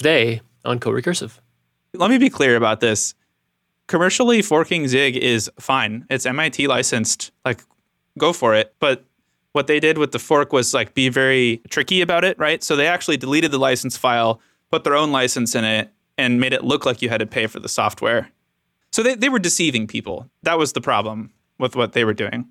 today on Co-Recursive. Let me be clear about this. Commercially forking Zig is fine. It's MIT licensed. Like, go for it. But what they did with the fork was like be very tricky about it, right? So they actually deleted the license file, put their own license in it, and made it look like you had to pay for the software. So they, they were deceiving people. That was the problem with what they were doing.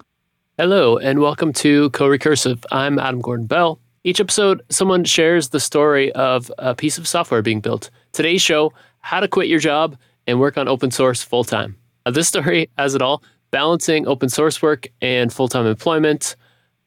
Hello, and welcome to Co-Recursive. I'm Adam Gordon Bell. Each episode, someone shares the story of a piece of software being built. Today's show, how to quit your job and work on open source full time. This story has it all balancing open source work and full time employment,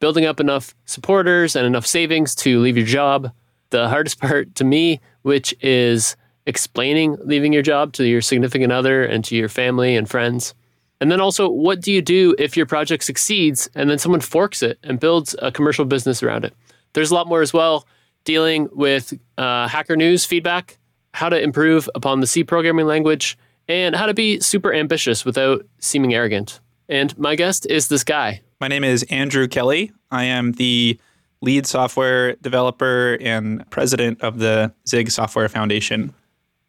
building up enough supporters and enough savings to leave your job. The hardest part to me, which is explaining leaving your job to your significant other and to your family and friends. And then also, what do you do if your project succeeds and then someone forks it and builds a commercial business around it? There's a lot more as well, dealing with uh, Hacker News feedback, how to improve upon the C programming language, and how to be super ambitious without seeming arrogant. And my guest is this guy. My name is Andrew Kelley. I am the lead software developer and president of the Zig Software Foundation.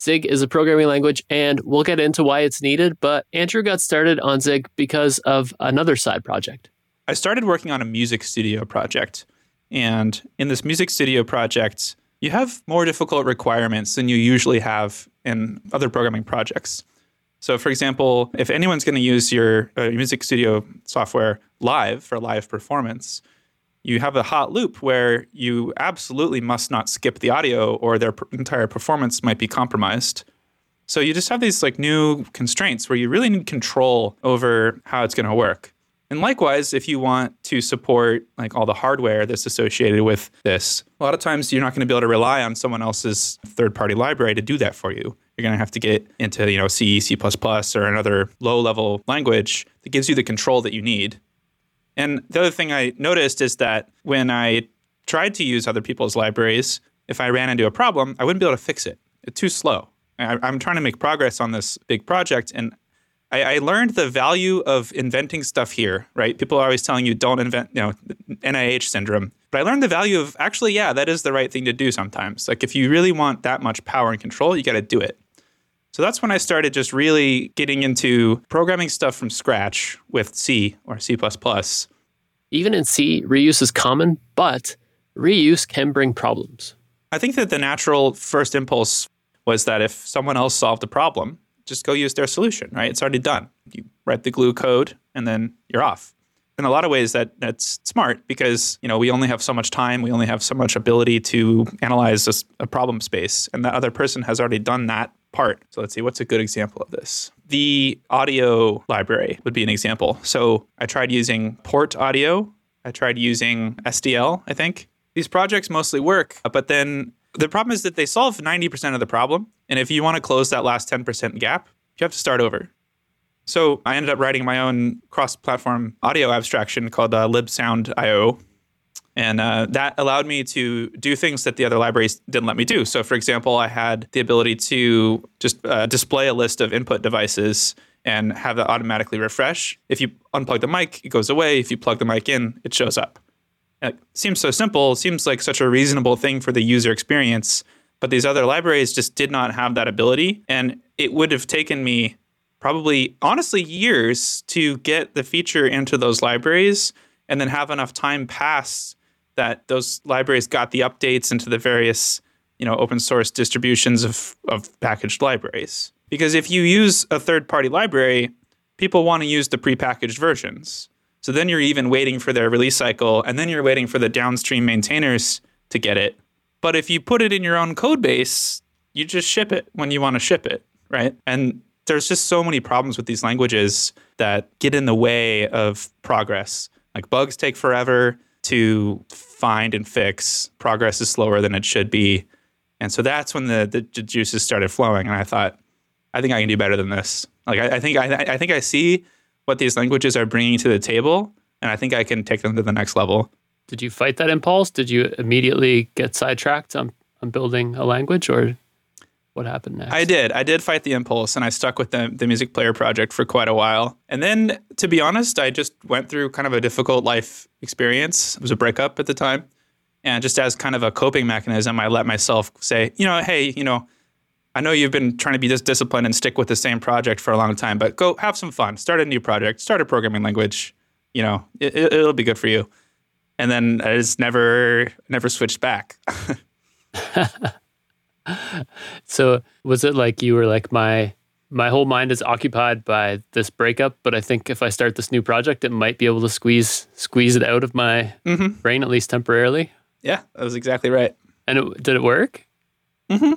Zig is a programming language, and we'll get into why it's needed. But Andrew got started on Zig because of another side project. I started working on a music studio project. And in this music studio project, you have more difficult requirements than you usually have in other programming projects. So, for example, if anyone's going to use your uh, music studio software live for live performance, you have a hot loop where you absolutely must not skip the audio or their entire performance might be compromised. So you just have these like new constraints where you really need control over how it's going to work. And likewise, if you want to support like all the hardware that's associated with this, a lot of times you're not going to be able to rely on someone else's third-party library to do that for you. You're going to have to get into, you know, C, C++, or another low-level language that gives you the control that you need. And the other thing I noticed is that when I tried to use other people's libraries, if I ran into a problem, I wouldn't be able to fix it. It's too slow. I, am trying to make progress on this big project, and I, I, learned the value of inventing stuff here. Right? People are always telling you don't invent, you know, NIH syndrome. But I learned the value of actually, yeah, that is the right thing to do sometimes. Like if you really want that much power and control, you got to do it. So that's when I started just really getting into programming stuff from scratch with C or C. Even in C, reuse is common, but reuse can bring problems. I think that the natural first impulse was that if someone else solved a problem, just go use their solution, right? It's already done. You write the glue code and then you're off. In a lot of ways that that's smart because, you know, we only have so much time, we only have so much ability to analyze a, a problem space and the other person has already done that part. So let's see, what's a good example of this? The audio library would be an example. So I tried using Port Audio, I tried using SDL, I think. These projects mostly work, but then the problem is that they solve 90% of the problem. And if you want to close that last 10% gap, you have to start over. So I ended up writing my own cross platform audio abstraction called uh, libsoundio and uh, that allowed me to do things that the other libraries didn't let me do. So, for example, I had the ability to just uh, display a list of input devices and have that automatically refresh. If you unplug the mic, it goes away. If you plug the mic in, it shows up. It seems so simple, seems like such a reasonable thing for the user experience, but these other libraries just did not have that ability. And it would have taken me probably, honestly, years to get the feature into those libraries and then have enough time pass that those libraries got the updates into the various you know open source distributions of, of packaged libraries. Because if you use a third party library people want to use the prepackaged versions. So then you're even waiting for their release cycle and then you're waiting for the downstream maintainers to get it but if you put it in your own code base you just ship it when you want to ship it right and there's just so many problems with these languages that get in the way of progress like bugs take forever to find and fix. Progress is slower than it should be. And so that's when the, the juices started flowing. And I thought, I think I can do better than this. Like, I, I think I, I think I see what these languages are bringing to the table, and I think I can take them to the next level. Did you fight that impulse? Did you immediately get sidetracked on, on building a language, or what happened next? I did. I did fight the impulse and I stuck with the, the music player project for quite a while. And then, to be honest, I just went through kind of a difficult life experience. It was a breakup at the time. And just as kind of a coping mechanism, I let myself say, you know, hey, you know, I know you've been trying to be this disciplined and stick with the same project for a long time, but go have some fun. Start a new project. Start a programming language. You know, it, will be good for you. And then I just never, never switched back. so was it like you were like my my whole mind is occupied by this breakup, but I think if I start this new project, it might be able to squeeze squeeze it out of my mm-hmm. brain at least temporarily. Yeah, that was exactly right. And it, did it work? Mm-hmm.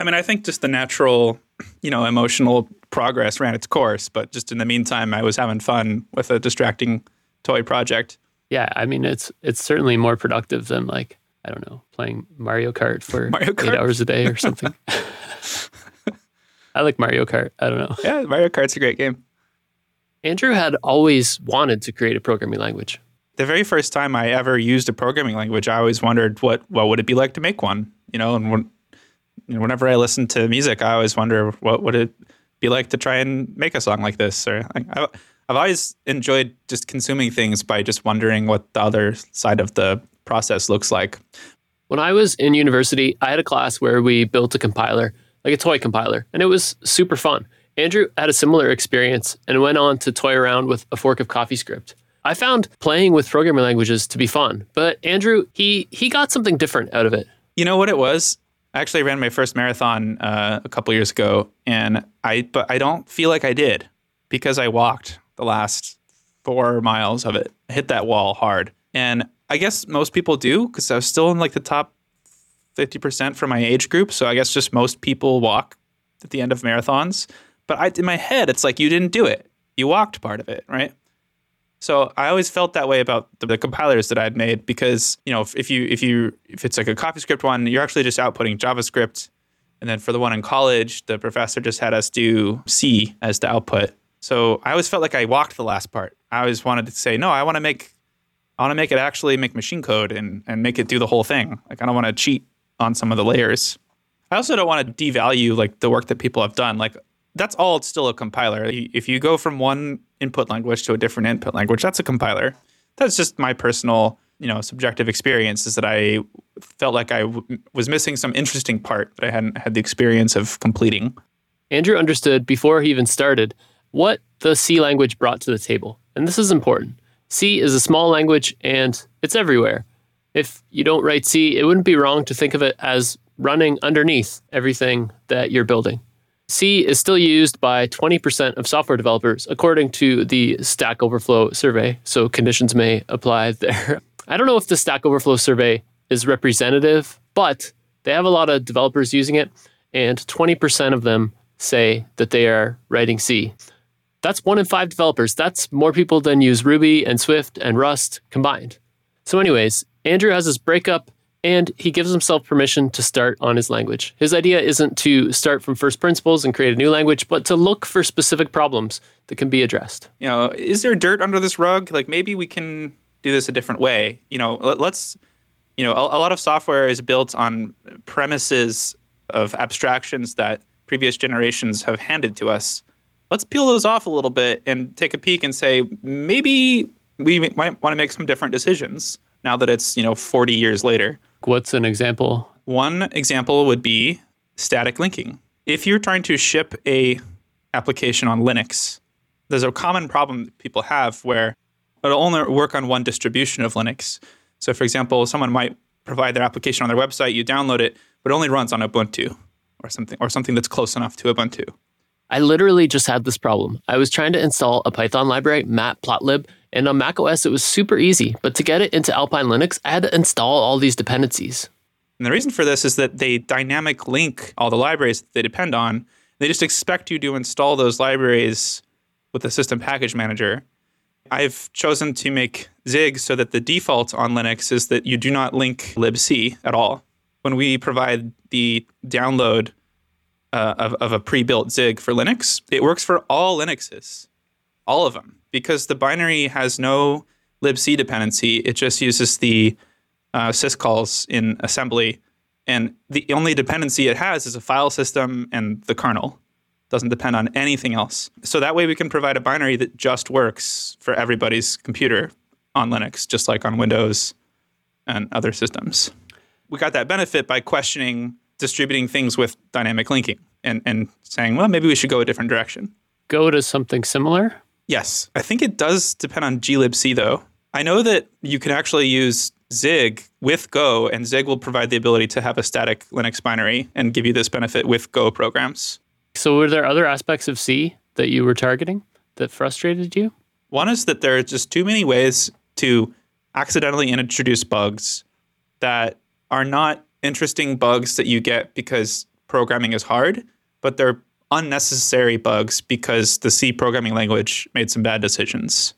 I mean, I think just the natural, you know, emotional progress ran its course, but just in the meantime, I was having fun with a distracting toy project. Yeah, I mean, it's it's certainly more productive than like I don't know playing Mario Kart for Mario Kart? eight hours a day or something. I like Mario Kart. I don't know. Yeah, Mario Kart's a great game. Andrew had always wanted to create a programming language. The very first time I ever used a programming language, I always wondered what what would it be like to make one. You know, and when, you know, whenever I listen to music, I always wonder what would it be like to try and make a song like this. Or I, I've always enjoyed just consuming things by just wondering what the other side of the process looks like. When I was in university, I had a class where we built a compiler like a toy compiler, and it was super fun. Andrew had a similar experience and went on to toy around with a fork of CoffeeScript. I found playing with programming languages to be fun, but Andrew, he he got something different out of it. You know what it was? I actually ran my first marathon uh, a couple years ago, and I but I don't feel like I did because I walked the last four miles of it. Hit that wall hard, and I guess most people do because I was still in like the top 50% for my age group. So I guess just most people walk at the end of marathons. But I, in my head, it's like you didn't do it. You walked part of it, right? So I always felt that way about the, the compilers that I'd made because you know if, if, you if you if it's like a CoffeeScript one, you're actually just outputting JavaScript, and then for the one in college, the professor just had us do C as the output. So I always felt like I walked the last part. I always wanted to say no. I want to make I want to make it actually make machine code and and make it do the whole thing. Like I don't want to cheat on some of the layers. I also don't want to devalue like the work that people have done. Like that's all it's still a compiler. If you go from one input language to a different input language, that's a compiler. That's just my personal, you know, subjective experience is that I felt like I w- was missing some interesting part that I hadn't had the experience of completing. Andrew understood before he even started what the C language brought to the table. And this is important. C is a small language and it's everywhere if you don't write C, it wouldn't be wrong to think of it as running underneath everything that you're building. C is still used by 20% of software developers, according to the Stack Overflow survey. So conditions may apply there. I don't know if the Stack Overflow survey is representative, but they have a lot of developers using it, and 20% of them say that they are writing C. That's one in five developers. That's more people than use Ruby and Swift and Rust combined. So, anyways, Andrew has his breakup and he gives himself permission to start on his language. His idea isn't to start from first principles and create a new language, but to look for specific problems that can be addressed. You know, is there dirt under this rug? Like maybe we can do this a different way. You know, let, us you know, a, a lot of software is built on premises of abstractions that previous generations have handed to us. Let's peel those off a little bit and take a peek and say maybe we might want to make some different decisions now that it's, you know, 40 years later. What's an example? One example would be static linking. If you're trying to ship a application on Linux, there's a common problem that people have where it'll only work on one distribution of Linux. So for example, someone might provide their application on their website, you download it, but it only runs on Ubuntu or something or something that's close enough to Ubuntu. I literally just had this problem. I was trying to install a Python library, matplotlib, and on macOS, it was super easy. But to get it into Alpine Linux, I had to install all these dependencies. And the reason for this is that they dynamic link all the libraries that they depend on. They just expect you to install those libraries with the system package manager. I've chosen to make Zig so that the default on Linux is that you do not link libc at all. When we provide the download uh, of, of a pre-built Zig for Linux, it works for all Linuxes, all of them because the binary has no libc dependency. It just uses the uh, syscalls in assembly, and the only dependency it has is a file system and the kernel. Doesn't depend on anything else. So that way we can provide a binary that just works for everybody's computer on Linux, just like on Windows and other systems. We got that benefit by questioning distributing things with dynamic linking and, and saying, well, maybe we should go a different direction. Go to something similar? Yes. I think it does depend on glibc, though. I know that you can actually use Zig with Go, and Zig will provide the ability to have a static Linux binary and give you this benefit with Go programs. So, were there other aspects of C that you were targeting that frustrated you? One is that there are just too many ways to accidentally introduce bugs that are not interesting bugs that you get because programming is hard, but they're unnecessary bugs because the C programming language made some bad decisions.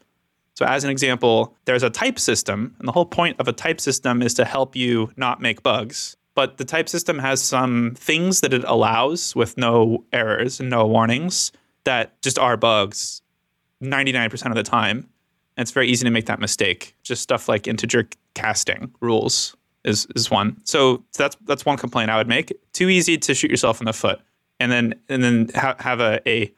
So, as an example, there's a type system, and the whole point of a type system is to help you not make bugs. But the type system has some things that it allows with no errors and no warnings that just are bugs 99% of the time. And it's very easy to make that mistake. Just stuff like integer casting rules is, is one. So that's that's one complaint I would make. Too easy to shoot yourself in the foot, and then and then ha- have a, a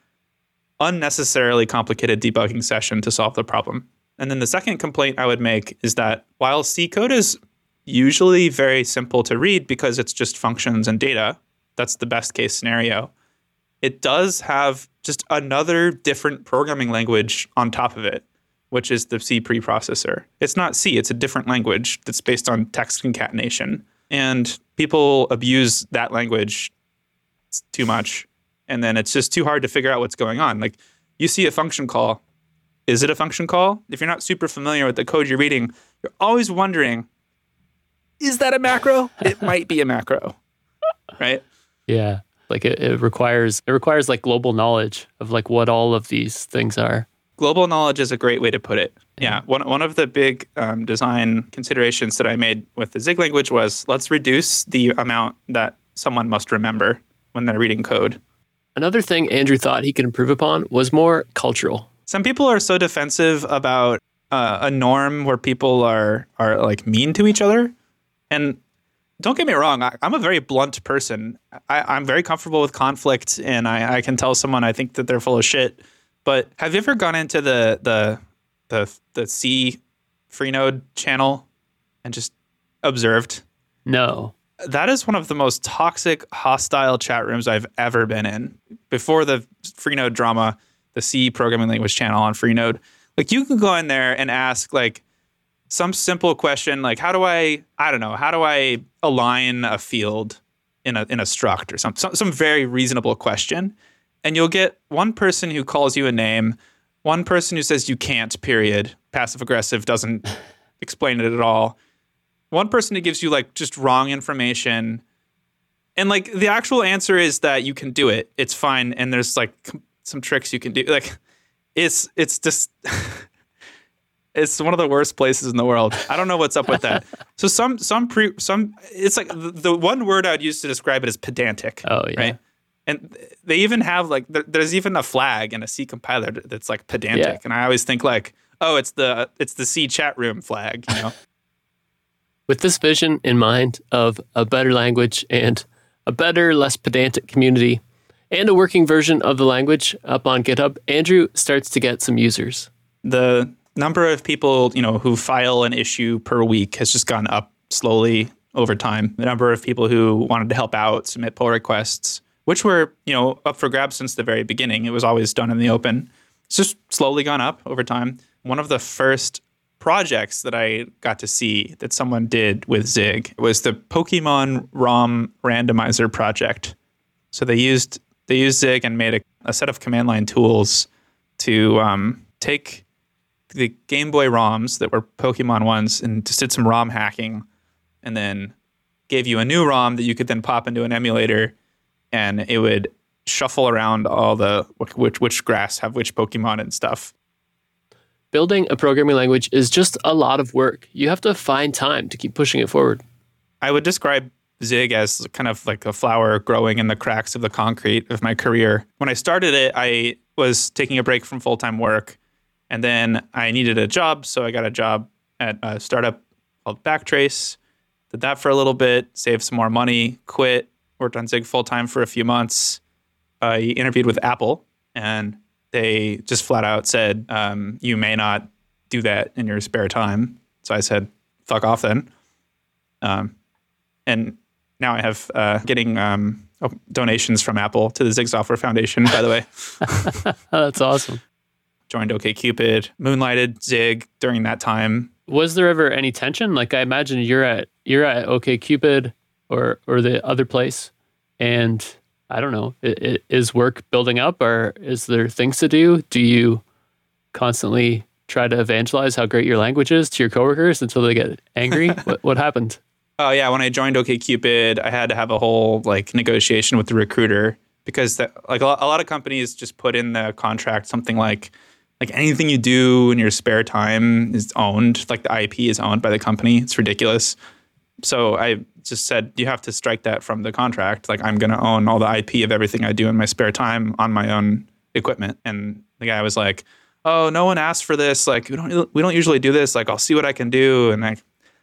unnecessarily complicated debugging session to solve the problem. And then the second complaint I would make is that while C code is usually very simple to read because it's just functions and data, that's the best case scenario. It does have just another different programming language on top of it, which is the C preprocessor. It's not C, it's a different language that's based on text concatenation. And people abuse that language too much. And then it's just too hard to figure out what's going on. Like you see a function call. Is it a function call? If you're not super familiar with the code you're reading, you're always wondering, is that a macro? it might be a macro. Right? Yeah. Like it, it requires it requires like global knowledge of like what all of these things are. Global knowledge is a great way to put it. Yeah, one one of the big um, design considerations that I made with the Zig language was let's reduce the amount that someone must remember when they're reading code. Another thing Andrew thought he could improve upon was more cultural. Some people are so defensive about uh, a norm where people are are like mean to each other, and don't get me wrong, I, am a very blunt person. I, am very comfortable with conflict, and I, I, can tell someone I think that they're full of shit. But have you ever gone into the the the the C Freenode channel and just observed? No. That is one of the most toxic, hostile chat rooms I've ever been in. Before the Freenode drama, the C programming language channel on Freenode, like you can go in there and ask like some simple question like how do I I don't know how do I align a field in a in a struct or some some, some very reasonable question, and you'll get one person who calls you a name, one person who says you can't. Period. Passive aggressive doesn't explain it at all. One person who gives you like just wrong information, and like the actual answer is that you can do it. It's fine, and there's like some tricks you can do. Like it's it's just. it's one of the worst places in the world. I don't know what's up with that. so some some pre some it's like the, the, one word I'd use to describe it is pedantic. Oh yeah. Right. And they even have like there, there's even a flag in a C compiler that's like pedantic, yeah. and I always think like, oh, it's the it's the C chat room flag, you know. With this vision in mind of a better language and a better, less pedantic community, and a working version of the language up on GitHub, Andrew starts to get some users. The number of people you know who file an issue per week has just gone up slowly over time. The number of people who wanted to help out, submit pull requests, which were you know up for grabs since the very beginning. It was always done in the open. It's just slowly gone up over time. One of the first projects that I got to see that someone did with Zig was the Pokemon ROM randomizer project. So they used they used Zig and made a, a set of command line tools to um, take the Game Boy ROMs that were Pokemon ones and just did some ROM hacking and then gave you a new ROM that you could then pop into an emulator and it would shuffle around all the which which grass have which Pokemon and stuff. Building a programming language is just a lot of work. You have to find time to keep pushing it forward. I would describe Zig as kind of like a flower growing in the cracks of the concrete of my career. When I started it, I was taking a break from full time work and then I needed a job, so I got a job at a startup called Backtrace. Did that for a little bit, saved some more money, quit, worked on Zig full time for a few months. I interviewed with Apple, and they just flat out said, um, "You may not do that in your spare time." So I said, "Fuck off then." Um, and now I have uh, getting um, oh, donations from Apple to the Zig Software Foundation. By the way, That's awesome. joined OKCupid, moonlighted Zig during that time. Was there ever any tension? Like I imagine you're at you're at OKCupid or or the other place, and I don't know, i- i- is work building up, or is there things to do? Do you constantly try to evangelize how great your language is to your coworkers until they get angry? what, what happened? Oh yeah, when I joined OKCupid, I had to have a whole like negotiation with the recruiter because that like a lot, a lot of companies just put in the contract something like like anything you do in your spare time is owned, like the IP is owned by the company. It's ridiculous. So I just said you have to strike that from the contract. Like I'm going to own all the IP of everything I do in my spare time on my own equipment. And the guy was like, "Oh, no one asked for this. Like we don't we don't usually do this. Like I'll see what I can do." And I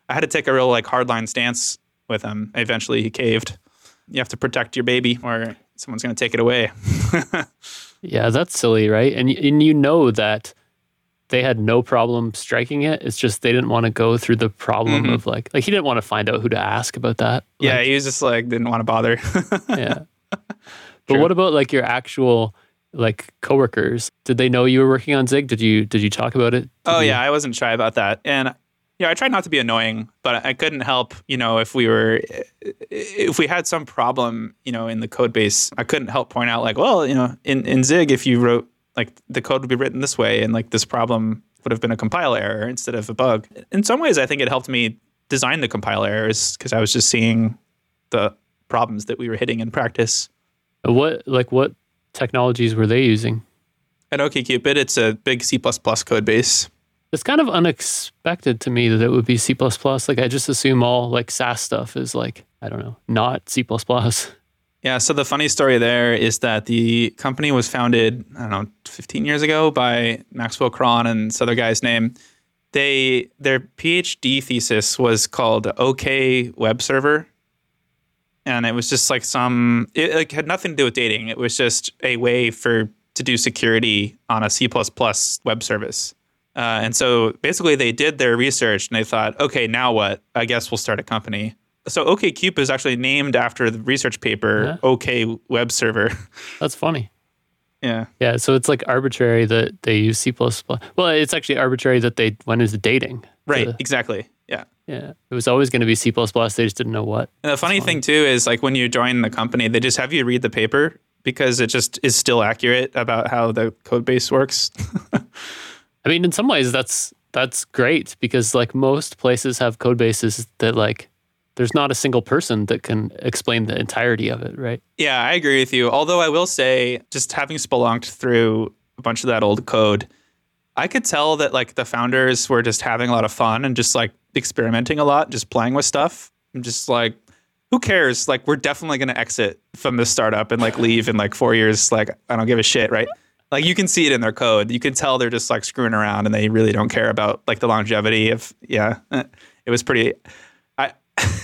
I had to take a real like hardline stance with him. Eventually, he caved. You have to protect your baby, or someone's going to take it away. Yeah, that's silly, right? And and you know that they had no problem striking it. It's just they didn't want to go through the problem Mhm. of like like he didn't want to find out who to ask about that. yeah, Like, he was just like didn't want to bother. yeah. But True. what about like your actual like coworkers? Did they know you were working on Zig? Did you did you talk about it? Did oh you- yeah, I wasn't shy about that, and yeah, I tried not to be annoying, but I couldn't help. You know, if we were, if we had some problem, you know, in the code base, I couldn't help point out like, well, you know, in in Zig, if you wrote like the code would be written this way, and like this problem would have been a compile error instead of a bug. In some ways, I think it helped me design the compile errors because I was just seeing the problems that we were hitting in practice. Uh, what like what technologies were they using? At OkCupid, it's a big C++ code base. It's kind of unexpected to me that it would be C++. Like I just assume all like SaaS stuff is like I don't know, not C++. Yeah, so the funny story there is that the company was founded, I don't know, 15 years ago by Maxwell Krohn and this other guy's name. They their PhD thesis was called OK Web Server. And it was just like some it like had nothing to do with dating. It was just a way for to do security on a C++ web service. Uh, and so basically they did their research and they thought, okay, now what? I guess we'll start a company. So OKCupid is actually named after the research paper Yeah. OK Web Server. That's funny. yeah. Yeah, so it's like arbitrary that they use C++. Well, it's actually arbitrary that they went into dating. Right. Exactly. Yeah. yeah, it was always going to be C++. They just didn't know what. And the funny thing too is like when you join the company, they just have you read the paper because it just is still accurate about how the code base works. I mean, in some ways, that's that's great because like most places have code bases that like there's not a single person that can explain the entirety of it, right? Yeah, I agree with you. Although I will say, just having spelunked through a bunch of that old code, I could tell that like the founders were just having a lot of fun and just like experimenting a lot, just playing with stuff. I'm just like, who cares? Like, we're definitely going to exit from this startup and like leave in like four years. Like, I don't give a shit, right? Like, you can see it in their code. You can tell they're just like screwing around and they really don't care about like the longevity of, yeah. It was pretty.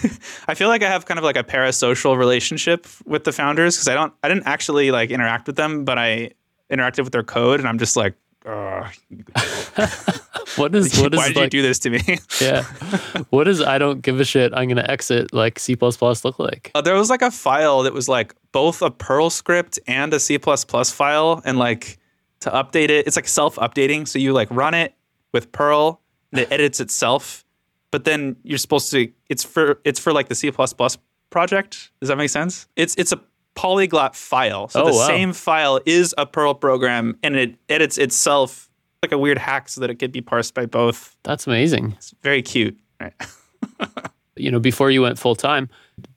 I feel like I have kind of like a parasocial relationship with the founders because I don't I didn't actually like interact with them, but I interacted with their code, and I'm just like, What is what why is did like you do this to me? yeah? What is I don't give a shit. I'm gonna exit like C look like? Uh, there was like a file that was like both a Perl script and a C file, and like to update it, it's like self updating. So you like run it with Perl, and it edits itself. But then you're supposed to. It's for it's for like the C project. Does that make sense? It's it's a polyglot file. So Oh, the wow. same file is a Perl program, and it edits itself like a weird hack so that it could be parsed by both. That's amazing. It's very cute. Right. You know, before you went full time,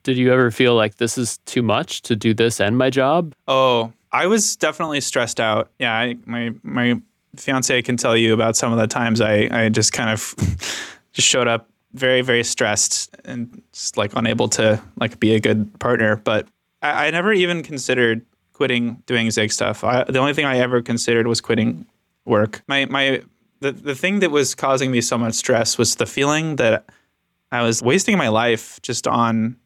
did you ever feel like this is too much to do this and my job? Oh, I was definitely stressed out. Yeah, I, my my fiance can tell you about some of the times I I just kind of just showed up very very stressed and just like unable to like be a good partner. But I, I never even considered quitting doing Zig stuff. I, the only thing I ever considered was quitting work. My my the the thing that was causing me so much stress was the feeling that I was wasting my life just on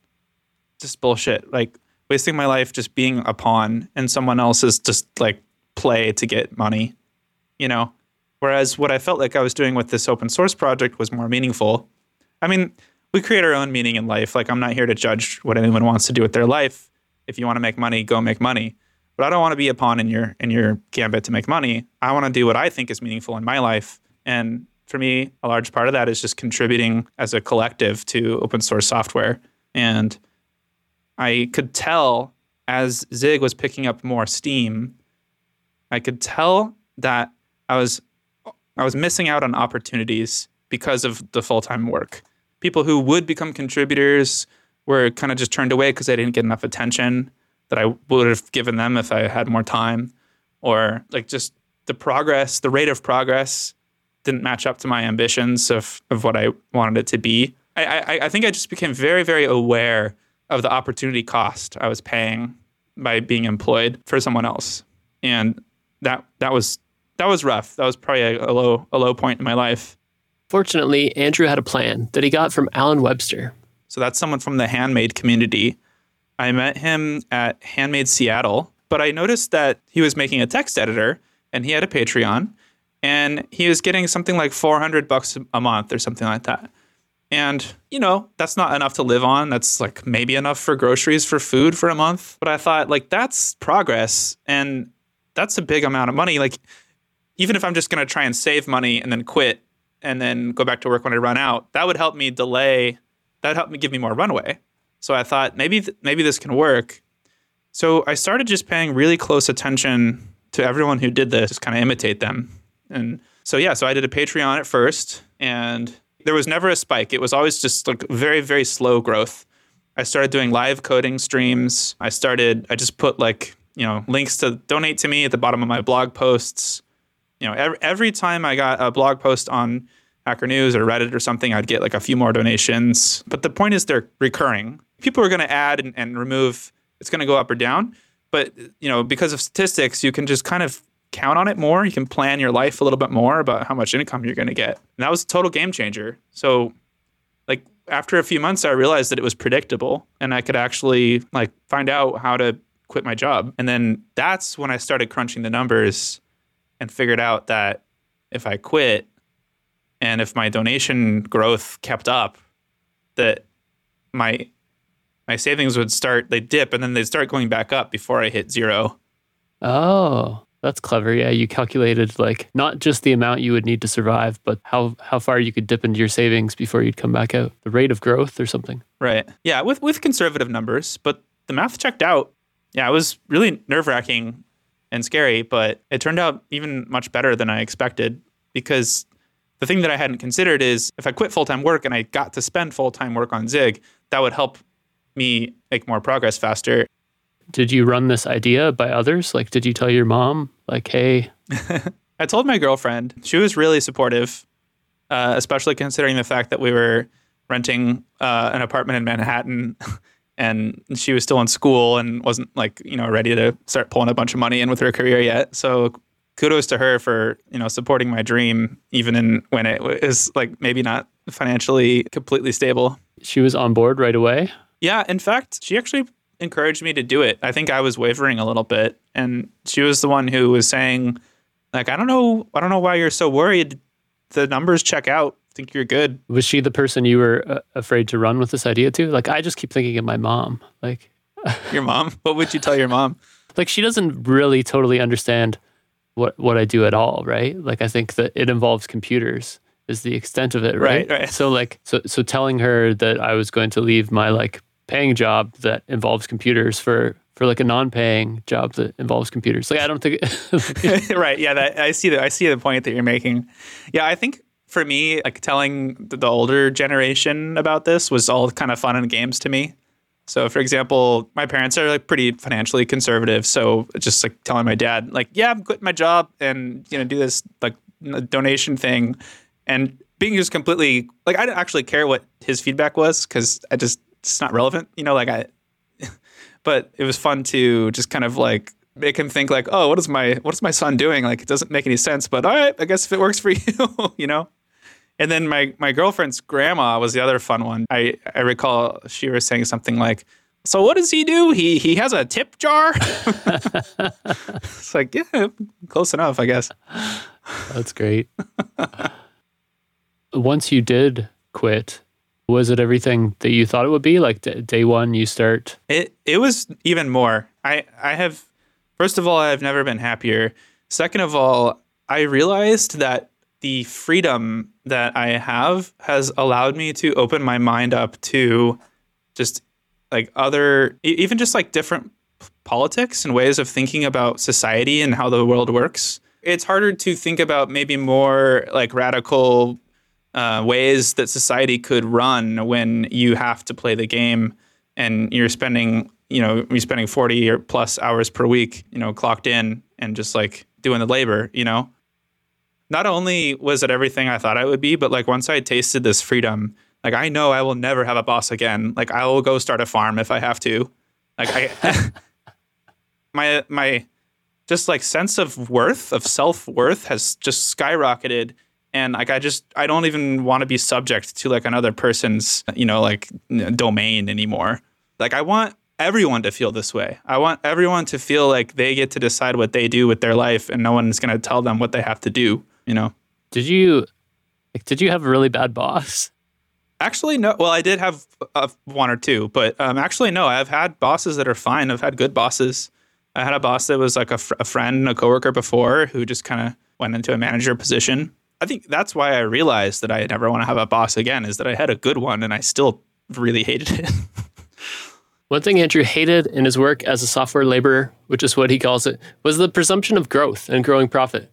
just bullshit. Like wasting my life just being a pawn in someone else's just like play to get money, you know? Whereas what I felt like I was doing with this open source project was more meaningful. I mean, we create our own meaning in life. Like I'm not here to judge what anyone wants to do with their life. If you want to make money, go make money. But I don't want to be a pawn in your in your gambit to make money. I want to do what I think is meaningful in my life. And for me, a large part of that is just contributing as a collective to open source software. And I could tell as Zig was picking up more steam, I could tell that I was I was missing out on opportunities because of the full-time work. People who would become contributors were kind of just turned away because they didn't get enough attention that I would have given them if I had more time or like just the progress, the rate of progress didn't match up to my ambitions of, of what I wanted it to be. I, I, I think I just became very, very aware of the opportunity cost I was paying by being employed for someone else. And that that was that was rough. That was probably a, a low a low point in my life. Fortunately, Andrew had a plan that he got from Allen Webster. So that's someone from the handmade community. I met him at Handmade Seattle, but I noticed that he was making a text editor and he had a Patreon and he was getting something like 400 bucks a month or something like that. And, you know, that's not enough to live on. That's like maybe enough for groceries for food for a month. But I thought, like, that's progress. And that's a big amount of money. Like, even if I'm just going to try and save money and then quit and then go back to work when I run out, that would help me delay, that would help me give me more runway. So I thought maybe, th- maybe this can work. So I started just paying really close attention to everyone who did this, just kind of imitate them. And so, yeah, so I did a Patreon at first and there was never a spike. It was always just like very, very slow growth. I started doing live coding streams. I started, I just put like, you know, links to donate to me at the bottom of my blog posts. You know, every, every time I got a blog post on Hacker News or Reddit or something, I'd get like a few more donations. But the point is they're recurring. People are going to add and, and remove, it's going to go up or down. But, you know, because of statistics, you can just kind of count on it more. You can plan your life a little bit more about how much income you're going to get. And that was a total game changer. So, like after a few months, I realized that it was predictable, and I could actually like find out how to quit my job. And then that's when I started crunching the numbers and figured out that if I quit and if my donation growth kept up, that my my savings would start they dip and then they'd start going back up before I hit zero. Oh. That's clever. Yeah, you calculated like not just the amount you would need to survive, but how how far you could dip into your savings before you'd come back out. The rate of growth or something. Right. Yeah, with with conservative numbers, but the math checked out. Yeah, it was really nerve-wracking and scary, but it turned out even much better than I expected because the thing that I hadn't considered is if I quit full-time work and I got to spend full-time work on Zig, that would help me make more progress faster did you run this idea by others? Like, did you tell your mom, like, hey? I told my girlfriend. She was really supportive, uh, especially considering the fact that we were renting uh, an apartment in Manhattan and she was still in school and wasn't like, you know, ready to start pulling a bunch of money in with her career yet. So kudos to her for, you know, supporting my dream, even in when it was like maybe not financially completely stable. She was on board right away. Yeah, in fact, she actually encouraged me to do it. I think I was wavering a little bit, and she was the one who was saying, like, I don't know, I don't know why you're so worried. The numbers check out. Think you're good. Was she the person you were uh, afraid to run with this idea to? Like, I just keep thinking of my mom. Like, your mom. What would you tell your mom? like, she doesn't really totally understand what what I do at all, right? Like, I think that it involves computers is the extent of it, right? Right. right. So, like, so so telling her that I was going to leave my like paying job that involves computers for for like a non-paying job that involves computers. Like I don't think right. Yeah, that, I see the I see the point that you're making. Yeah, I think for me, like telling the older generation about this was all kind of fun and games to me. So, for example, my parents are like pretty financially conservative. So, just like telling my dad, like, yeah, I'm quitting my job and you know do this like donation thing, and being just completely like I didn't actually care what his feedback was because I just it's not relevant, you know, like I but it was fun to just kind of like make him think like, oh, what is my what is my son doing? Like it doesn't make any sense, but all right, I guess if it works for you, you know. And then my my girlfriend's grandma was the other fun one. I I recall she was saying something like, "So what does he do? He he has a tip jar." it's like, yeah, close enough, I guess. That's great. Once you did quit, Was it everything that you thought it would be? Like d- day one, you start. It it was even more. I I have first of all, I've never been happier. Second of all, I realized that the freedom that I have has allowed me to open my mind up to just like other even just like different politics and ways of thinking about society and how the world works. It's harder to think about maybe more like radical uh, ways that society could run when you have to play the game and you're spending you know you're spending 40 or plus hours per week you know clocked in and just like doing the labor you know not only was it everything i thought i would be but like once i tasted this freedom like i know i will never have a boss again. Like i will go start a farm if i have to. Like i my my just like sense of worth of self-worth has just skyrocketed and like i just i don't even want to be subject to like another person's you know like domain anymore. Like i want everyone to feel this way. I want everyone to feel like they get to decide what they do with their life and no one's going to tell them what they have to do you know Did you like did you have a really bad boss? actually no well i did have uh, one or two but um, actually no i've had bosses that are fine i've had good bosses i had a boss that was like a, fr- a friend and a coworker before who just kind of went into a manager position I think that's why I realized that I never want to have a boss again is that I had a good one and I still really hated it. One thing Andrew hated in his work as a software laborer, which is what he calls it, was the presumption of growth and growing profit.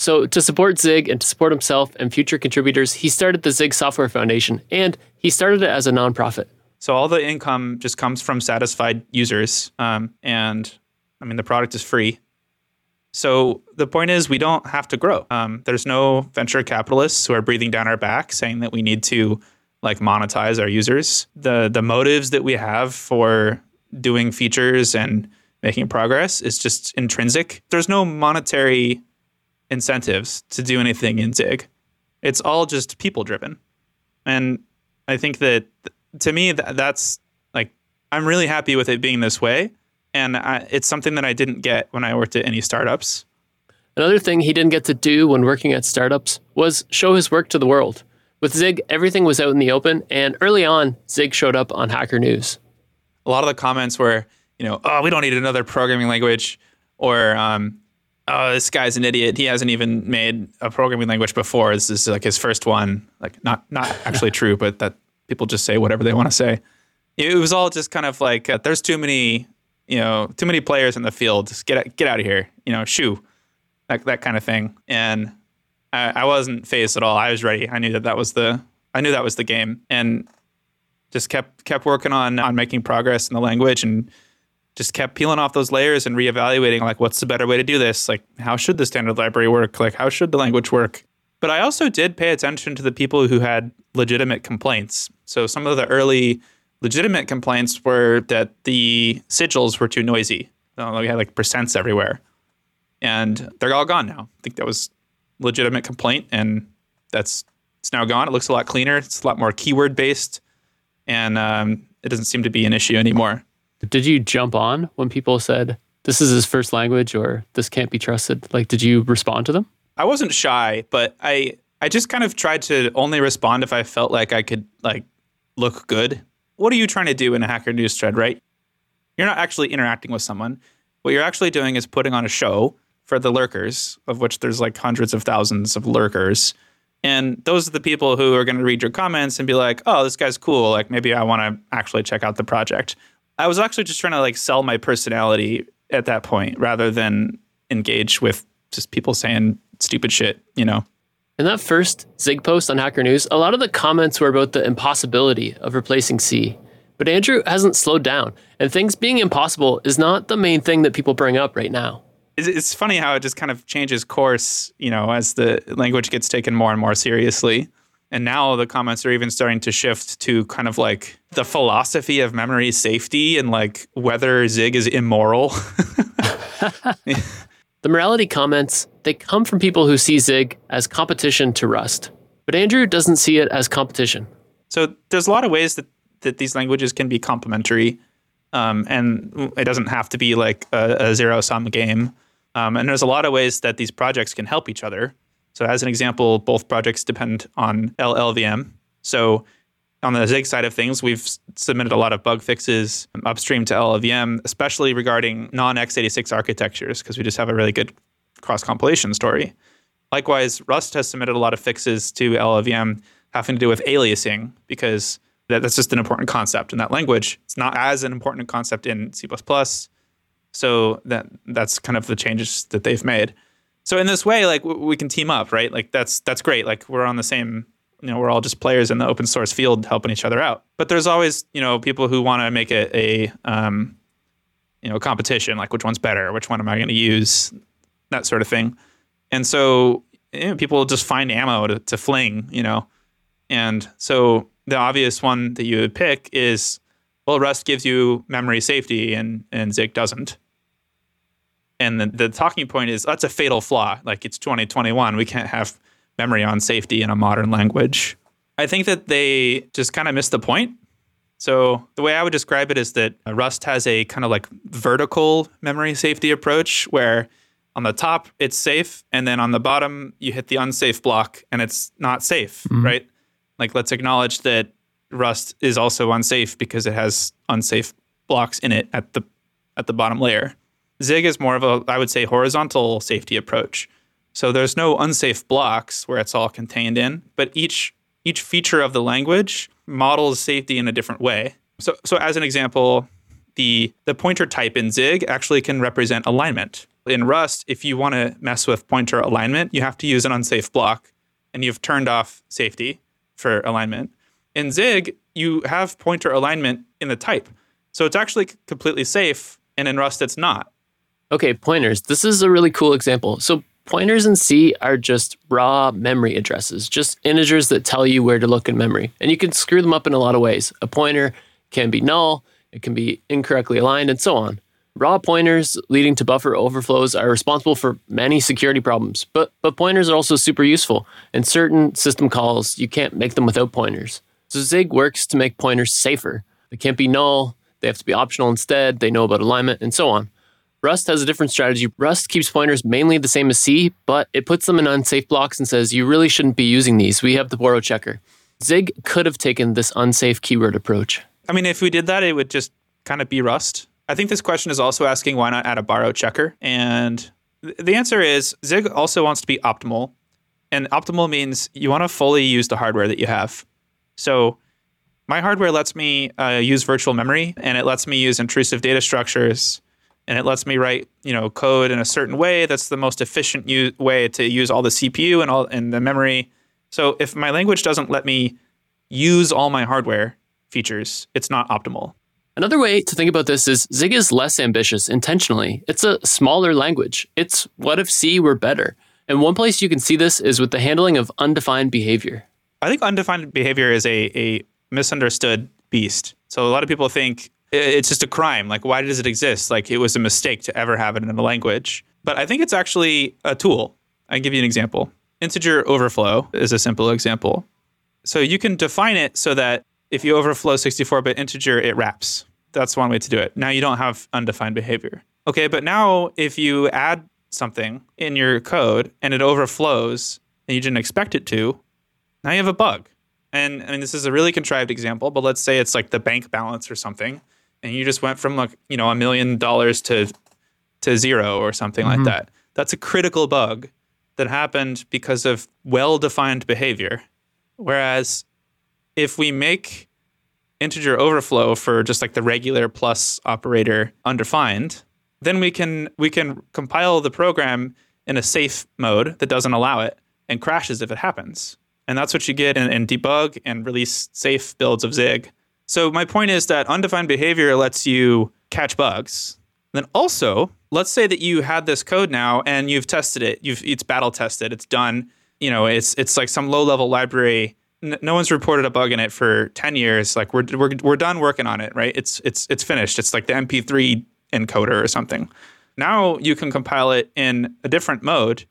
So, to support Zig and to support himself and future contributors, he started the Zig Software Foundation and he started it as a nonprofit. so all the income just comes from satisfied users. Um, and I mean, the product is free. So the point is, we don't have to grow. Um, there's no venture capitalists who are breathing down our back saying that we need to like monetize our users. The the motives that we have for doing features and making progress is just intrinsic. There's no monetary incentives to do anything in Zig. It's all just people driven. And I think that to me that, that's like I'm really happy with it being this way and I, it's something that I didn't get when I worked at any startups. Another thing he didn't get to do when working at startups was show his work to the world. With Zig, everything was out in the open, and early on, Zig showed up on Hacker News. A lot of the comments were, you know, oh, we don't need another programming language, or um, oh, this guy's an idiot. He hasn't even made a programming language before. This is like his first one. Like not not actually true, but that people just say whatever they want to say. It was all just kind of like uh, there's too many, you know, too many players in the field. Just get get out of here. You know, shoo, that that kind of thing. And I, I wasn't phased at all. I was ready. I knew that that was the I knew that was the game, and just kept kept working on on making progress in the language and just kept peeling off those layers and reevaluating like what's the better way to do this? Like how should the standard library work? Like how should the language work? But i also did pay attention to the people who had legitimate complaints. So some of the early legitimate complaints were that the sigils were too noisy. Uh, we had like percents everywhere. And they're all gone now. I think that was legitimate complaint and that's it's now gone. It looks a lot cleaner. It's a lot more keyword based and um, it doesn't seem to be an issue anymore Did you jump on when people said, this is his first language or this can't be trusted? Like, did you respond to them? I wasn't shy, but I I just kind of tried to only respond if I felt like I could like look good. What are you trying to do in a hacker news thread, right? You're not actually interacting with someone. What you're actually doing is putting on a show for the lurkers, of which there's like hundreds of thousands of lurkers. And those are the people who are going to read your comments and be like, "Oh, this guy's cool. Like maybe I want to actually check out the project." I was actually just trying to like sell my personality at that point rather than engage with just people saying stupid shit, you know. In that first Zig post on Hacker News, a lot of the comments were about the impossibility of replacing C. But Andrew hasn't slowed down, and things being impossible is not the main thing that people bring up right now. It's, it's funny how it just kind of changes course, you know, as the language gets taken more and more seriously. And now the comments are even starting to shift to kind of like the philosophy of memory safety and like whether Zig is immoral. The morality comments, they come from people who see Zig as competition to Rust. But Andrew doesn't see it as competition. So there's a lot of ways that, that these languages can be complementary, um, and it doesn't have to be like a, a zero sum game. Um, and there's a lot of ways that these projects can help each other. So as an example, both projects depend on LLVM. So on the Zig side of things, we've submitted a lot of bug fixes um, upstream to LLVM, especially regarding non x86 architectures, because we just have a really good cross compilation story. Likewise, Rust has submitted a lot of fixes to LLVM having to do with aliasing, because that's just an important concept in that language. It's not as an important concept in C++. So that that's kind of the changes that they've made. So in this way, like we can team up, right? Like that's that's great. Like we're on the same you know we're all just players in the open source field helping each other out. But there's always you know people who want to make it a um, you know competition like which one's better? Which one am i going to use? That sort of thing. And so you know, people just find ammo to, to fling you know? And so the obvious one that you would pick is well rust gives you memory safety and and zig doesn't and the, the talking point is that's a fatal flaw like it's 2021 we can't have memory on safety in a modern language. I think that they just kind of missed the point. So the way I would describe it is that Rust has a kind of like vertical memory safety approach where on the top it's safe and then on the bottom you hit the unsafe block and it's not safe, mm-hmm. right? Like let's acknowledge that Rust is also unsafe because it has unsafe blocks in it at the at the bottom layer. Zig is more of a I would say horizontal safety approach so there's no unsafe blocks where it's all contained in, but each each feature of the language models safety in a different way. So so as an example, the the pointer type in Zig actually can represent alignment. In Rust, if you want to mess with pointer alignment, you have to use an unsafe block and you've turned off safety for alignment. In Zig, you have pointer alignment in the type. So it's actually completely safe and in Rust it's not. Okay, pointers. This is a really cool example. So Pointers in C are just raw memory addresses, just integers that tell you where to look in memory. And you can screw them up in a lot of ways. A pointer can be null, it can be incorrectly aligned, and so on. Raw pointers leading to buffer overflows are responsible for many security problems, but, but pointers are also super useful. In certain system calls, you can't make them without pointers. So Zig works to make pointers safer. They can't be null, they have to be optional instead, they know about alignment, and so on. Rust has a different strategy. Rust keeps pointers mainly the same as C, but it puts them in unsafe blocks and says you really shouldn't be using these. We have the borrow checker. Zig could have taken this unsafe keyword approach. I mean, if we did that, it would just kind of be Rust. I think this question is also asking why not add a borrow checker? And the answer is Zig also wants to be optimal. And optimal means you want to fully use the hardware that you have. So my hardware lets me uh, use virtual memory and it lets me use intrusive data structures and it lets me write you know code in a certain way that's the most efficient u- way to use all the CPU and all and the memory. So if my language doesn't let me use all my hardware features, it's not optimal. Another way to think about this is Zig is less ambitious intentionally. It's a smaller language. It's what if C were better? And one place you can see this is with the handling of undefined behavior. I think undefined behavior is a, a misunderstood beast. So a lot of people think it's just a crime. Like, why does it exist? Like, it was a mistake to ever have it in a language. But I think it's actually a tool. I give you an example. Integer overflow is a simple example. So you can define it so that if you overflow 64 bit integer, it wraps. That's one way to do it. Now you don't have undefined behavior. Okay, but now if you add something in your code and it overflows and you didn't expect it to, now you have a bug. And I mean, this is a really contrived example, but let's say it's like the bank balance or something and you just went from like you know a million dollars to to zero or something mm-hmm. like that. That's a critical bug that happened because of well-defined behavior. Whereas if we make integer overflow for just like the regular plus operator undefined then we can we can compile the program in a safe mode that doesn't allow it and crashes if it happens. And that's what you get in, in debug and release safe builds of zig so my point is that undefined behavior lets you catch bugs. Then also, let's say that you had this code now and you've tested it. You've it's battle tested. It's done. You know, it's it's like some low level library. No one's reported a bug in it for ten years. Like we're we're we're done working on it, right? It's it's it's finished. It's like the MP3 encoder or something. Now you can compile it in a different mode,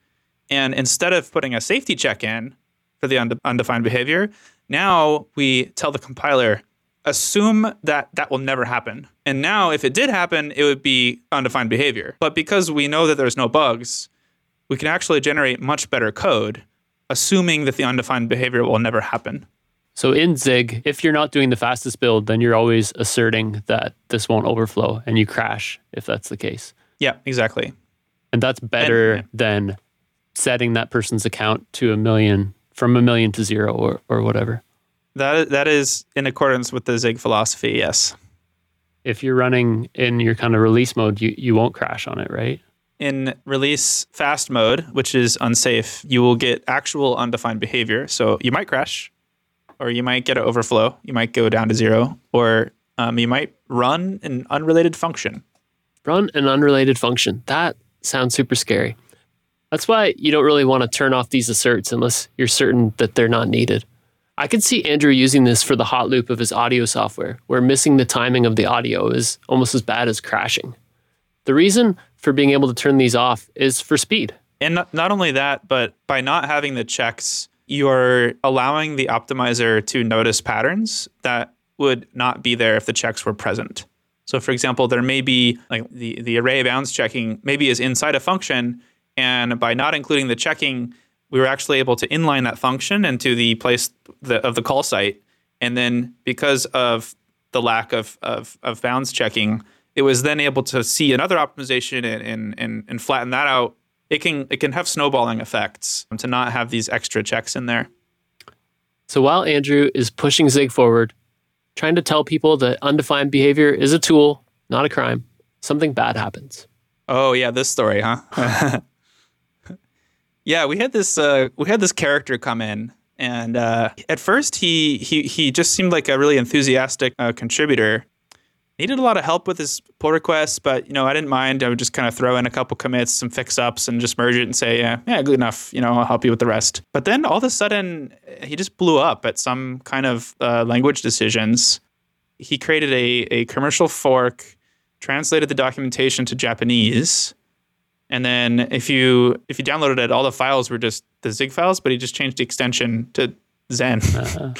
and instead of putting a safety check in for the undefined behavior, now we tell the compiler assume that that will never happen. And now, if it did happen, it would be undefined behavior. But because we know that there's no bugs, we can actually generate much better code, assuming that the undefined behavior will never happen. So in Zig, if you're not doing the fastest build, then you're always asserting that this won't overflow and you crash if that's the case. Yeah, exactly. And that's better And- than setting that person's account to a million from a million to zero or, or whatever. That that is in accordance with the Zig philosophy. Yes. If you're running in your kind of release mode, you, you won't crash on it, right? in release fast mode, which is unsafe, you will get actual undefined behavior. So you might crash, or you might get an overflow. You might go down to zero, or um, you might run an unrelated function. Run an unrelated function. That sounds super scary. That's why you don't really want to turn off these asserts unless you're certain that they're not needed. I could see Andrew using this for the hot loop of his audio software, where missing the timing of the audio is almost as bad as crashing. The reason for being able to turn these off is for speed. And not, only that, but by not having the checks, you are allowing the optimizer to notice patterns that would not be there if the checks were present. So, for example, there may be like the, the array bounds checking maybe is inside a function, and by not including the checking, we were actually able to inline that function into the place the, of the call site. And then because of the lack of, of, of bounds checking, it was then able to see another optimization and, and, and, and flatten that out. It can it can have snowballing effects um, to not have these extra checks in there. So while Andrew is pushing Zig forward, trying to tell people that undefined behavior is a tool, not a crime, something bad happens. Oh yeah, this story, huh? yeah, we had this uh, we had this character come in, and uh, at first he he he just seemed like a really enthusiastic uh, contributor. Needed a lot of help with his pull requests, but you know I didn't mind. I would just kind of throw in a couple commits, some fix ups, and just merge it and say, yeah, yeah, good enough. You know, I'll help you with the rest. But then all of a sudden, he just blew up at some kind of uh, language decisions. He created a a commercial fork translated the documentation to Japanese, and then if you if you downloaded it, all the files were just the Zig files, but he just changed the extension to Zen. Uh,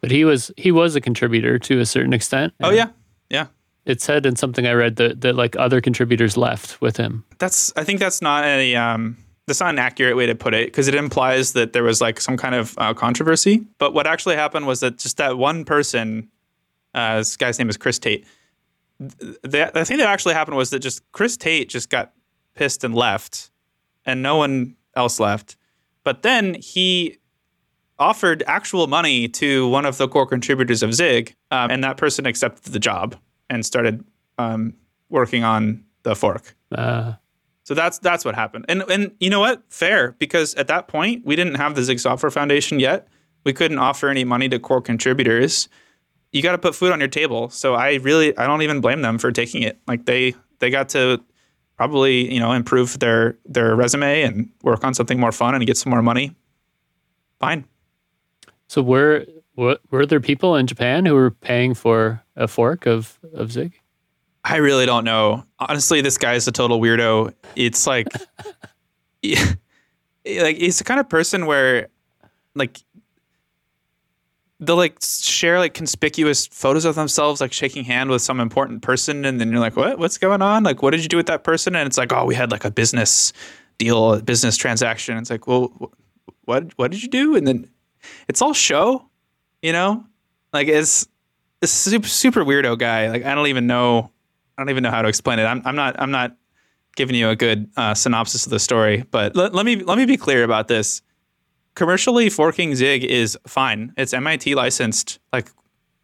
but he was he was a contributor to a certain extent. oh yeah, yeah. It said in something I read that, that like other contributors left with him. That's I think that's not a um, that's not an accurate way to put it because it implies that there was like some kind of uh, controversy. But what actually happened was that just that one person, uh, this guy's name is Chris Tate. The, the thing that actually happened was that just Chris Tate just got pissed and left, and no one else left. But then he offered actual money to one of the core contributors of Zig, um, and that person accepted the job and started um, working on the fork. Uh, So that's that's what happened. And and you know what? Fair because at that point we didn't have the Zig Software Foundation yet. We couldn't offer any money to core contributors. You got to put food on your table. So I really I don't even blame them for taking it. Like they they got to probably, you know, improve their their resume and work on something more fun and get some more money. Fine. so were, were were there people in Japan who were paying for a fork of of Zig? I really don't know. Honestly, this guy is a total weirdo. It's like, like he's the kind of person where, like, they'll like share like conspicuous photos of themselves, like shaking hand with some important person, and then you're like, what? What's going on? Like, what did you do with that person? And it's like, oh, we had like a business deal, a business transaction. It's like, well, what? What did you do? And then it's all show, you know, like it's. a super, super weirdo guy. Like I don't even know I don't even know how to explain it. I'm, I'm not I'm not giving you a good uh, synopsis of the story, but let, let me let me be clear about this. Commercially forking Zig is fine. It's MIT licensed. Like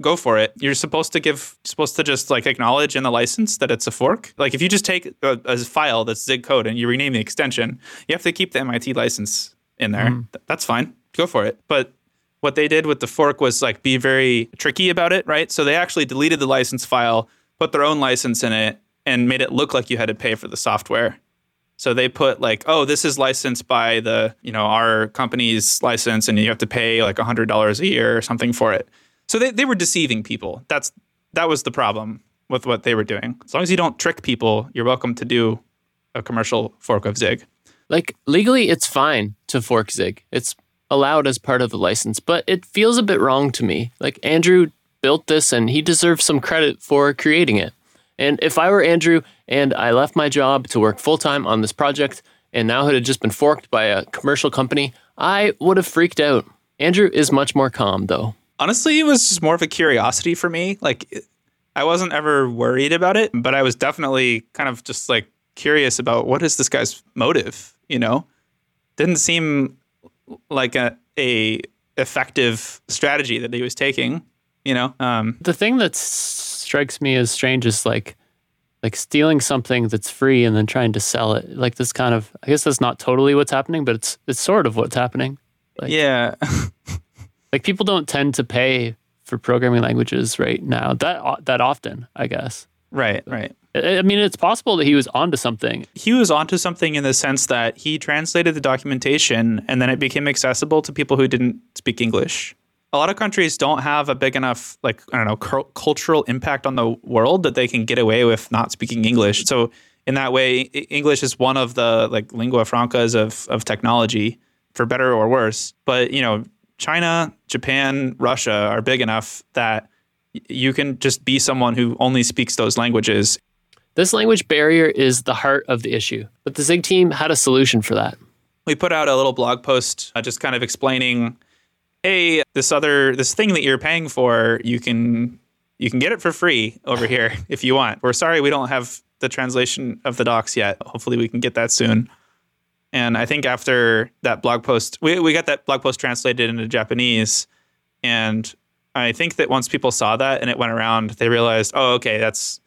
go for it. You're supposed to give supposed to just like acknowledge in the license that it's a fork. Like if you just take a, a file that's Zig code and you rename the extension, you have to keep the MIT license in there. Mm-hmm. Th- That's fine. Go for it. But what they did with the fork was like be very tricky about it, right? So they actually deleted the license file, put their own license in it, and made it look like you had to pay for the software. So they put like, oh, this is licensed by the, you know, our company's license and you have to pay like $100 a year or something for it. So they, they were deceiving people. That's that was the problem with what they were doing. As long as you don't trick people, you're welcome to do a commercial fork of Zig. Like legally, it's fine to fork Zig. It's allowed as part of the license, but it feels a bit wrong to me. Like Andrew built this and he deserves some credit for creating it. And if I were Andrew and I left my job to work full time on this project and now it had just been forked by a commercial company, I would have freaked out. Andrew is much more calm though. Honestly, it was just more of a curiosity for me. Like, I wasn't ever worried about it, but I was definitely kind of just like curious about what is this guy's motive. You know, didn't seem like a a effective strategy that he was taking. You know, um, The thing that strikes me as strange is like like stealing something that's free and then trying to sell it. Like this kind of I guess that's not totally what's happening, but it's it's sort of what's happening. Like- yeah, Like people don't tend to pay for programming languages right now that that often, I guess. right, right. I I mean, it's possible that he was onto something. he was onto something in the sense that he translated the documentation and then it became accessible to people who didn't speak English. A lot of countries don't have a big enough, like, I don't know, cul- cultural impact on the world that they can get away with not speaking English. So, in that way, English is one of the like lingua francas of, of technology, for better or worse. But, you know, China, Japan, Russia are big enough that you can just be someone who only speaks those languages This language barrier is the heart of the issue, but the Zig team had a solution for that. we put out a little blog post uh, just kind of explaining hey this other this thing that you're paying for you can you can get it for free over here if you want. We're sorry we don't have the translation of the docs yet. Hopefully we can get that soon. And i think after that blog post we, we got that blog post translated into japanese. And i think that once people saw that and it went around they realized oh okay that's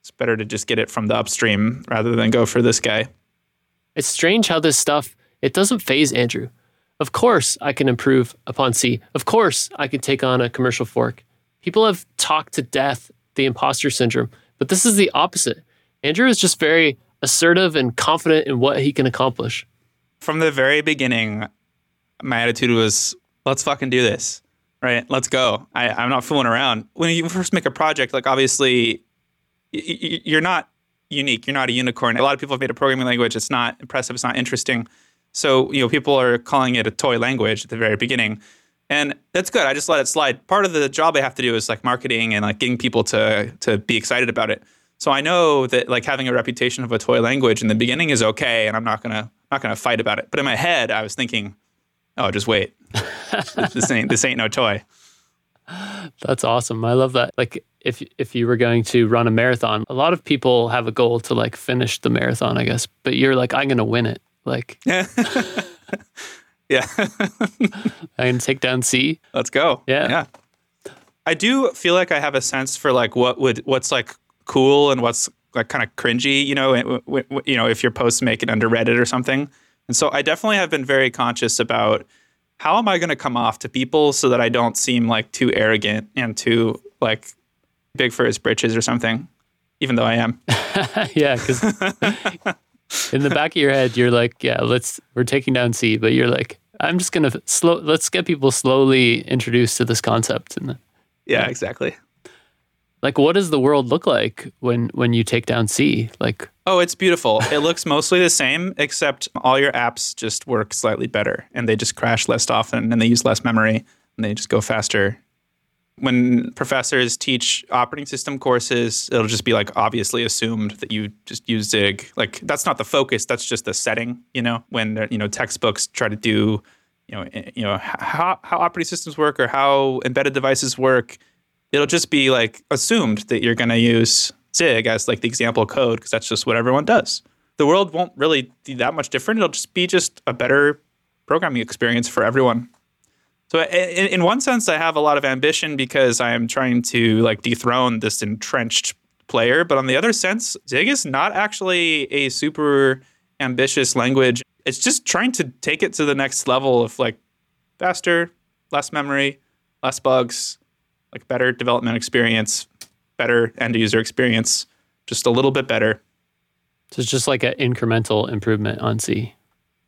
it's better to just get it from the upstream rather than go for this guy. It's strange how this stuff it doesn't faze Andrew. Of course, I can improve upon C. Of course, I can take on a commercial fork. People have talked to death the imposter syndrome, but this is the opposite. Andrew is just very assertive and confident in what he can accomplish. from the very beginning, my attitude was, let's fucking do this. Right? Let's go. I, I'm not fooling around. When you first make a project, like obviously, you're not unique. You're not a unicorn. A lot of people have made a programming language. It's not impressive. It's not interesting. So, you know, people are calling it a toy language at the very beginning. And that's good. I just let it slide. Part of the job I have to do is like marketing and like getting people to to be excited about it. So I know that like having a reputation of a toy language in the beginning is okay, and I'm not gonna not gonna fight about it. But in my head, I was thinking, oh, just wait. this ain't this ain't no toy. That's awesome. I love that. Like if if you were going to run a marathon, a lot of people have a goal to like finish the marathon, I guess. But you're like, I'm gonna win it. Like yeah, I can take down C. let's go. Yeah. yeah. I do feel like I have a sense for like what would what's like cool and what's like kind of cringy. You know, w- w- w- you know, if your posts make it under Reddit or something. And so I definitely have been very conscious about how am I going to come off to people so that I don't seem like too arrogant and too like big for his britches or something, even though I am. yeah, because in the back of your head, you're like, yeah, let's we're taking down C, but you're like, I'm just gonna slow. Let's get people slowly introduced to this concept, and Yeah, exactly. like, what does the world look like when when you take down C? Like, Oh, it's beautiful. It looks mostly the same, except all your apps just work slightly better and they just crash less often and they use less memory and they just go faster. When professors teach operating system courses, it'll just be like obviously assumed that you just use Zig. Like that's not the focus, that's just the setting, you know, when you know textbooks try to do you know, eh, you know how how operating systems work or how embedded devices work, it'll just be like assumed that you're going to use Zig as like the example code because that's just what everyone does. The world won't really be that much different. It'll just be just a better programming experience for everyone. So in, in one sense, I have a lot of ambition because I am trying to like dethrone this entrenched player. But on the other sense, Zig is not actually a super ambitious language. It's just trying to take it to the next level of like faster, less memory, less bugs, like better development experience, better end user experience, just a little bit better. so it's just like an incremental improvement on C.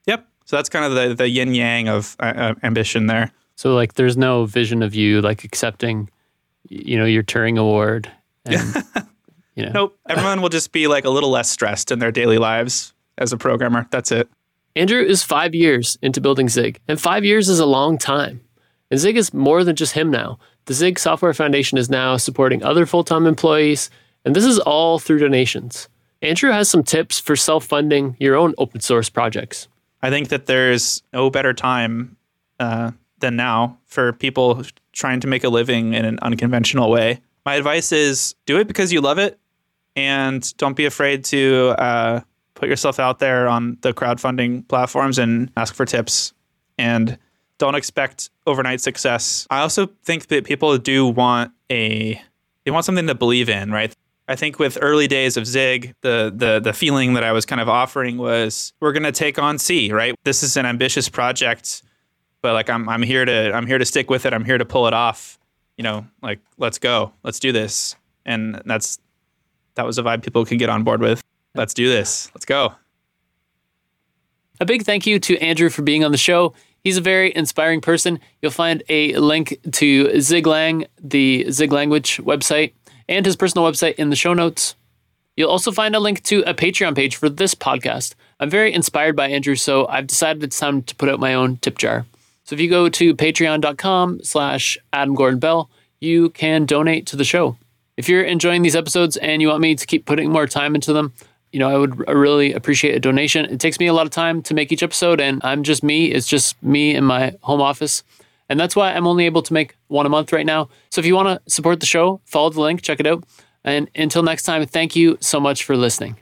Yep. So that's kind of the, the yin yang of uh, uh, ambition there. So like, there's no vision of you like accepting, you know, your Turing Award, and you know, Nope. Everyone will just be like a little less stressed in their daily lives as a programmer. That's it. Andrew is five years into building Zig, and five years is a long time. And Zig is more than just him now. The Zig Software Foundation is now supporting other full time employees, and this is all through donations. Andrew has some tips for self funding your own open source projects. I think that there's no better time uh, than now for people trying to make a living in an unconventional way. My advice is do it because you love it and don't be afraid to uh, put yourself out there on the crowdfunding platforms and ask for tips and don't expect overnight success. I also think that people do want a they want something to believe in, right? I think with early days of Zig, the the the feeling that I was kind of offering was we're going to take on C, right? This is an ambitious project, but like I'm I'm here to I'm here to stick with it. I'm here to pull it off. You know, like let's go. Let's do this. And that's that was a vibe people could get on board with. Let's do this. Let's go. A big thank you to Andrew for being on the show. He's a very inspiring person. You'll find a link to Ziglang, the Zig language website, and his personal website in the show notes. You'll also find a link to a Patreon page for this podcast. I'm very inspired by Andrew, so I've decided it's time to put out my own tip jar. So if you go to patreon.com slash Adam Gordon Bell, you can donate to the show. If you're enjoying these episodes and you want me to keep putting more time into them, you know, I would really appreciate a donation. It takes me a lot of time to make each episode, and I'm just me. It's just me in my home office. And that's why I'm only able to make one a month right now. So if you want to support the show, follow the link, check it out. And until next time, thank you so much for listening.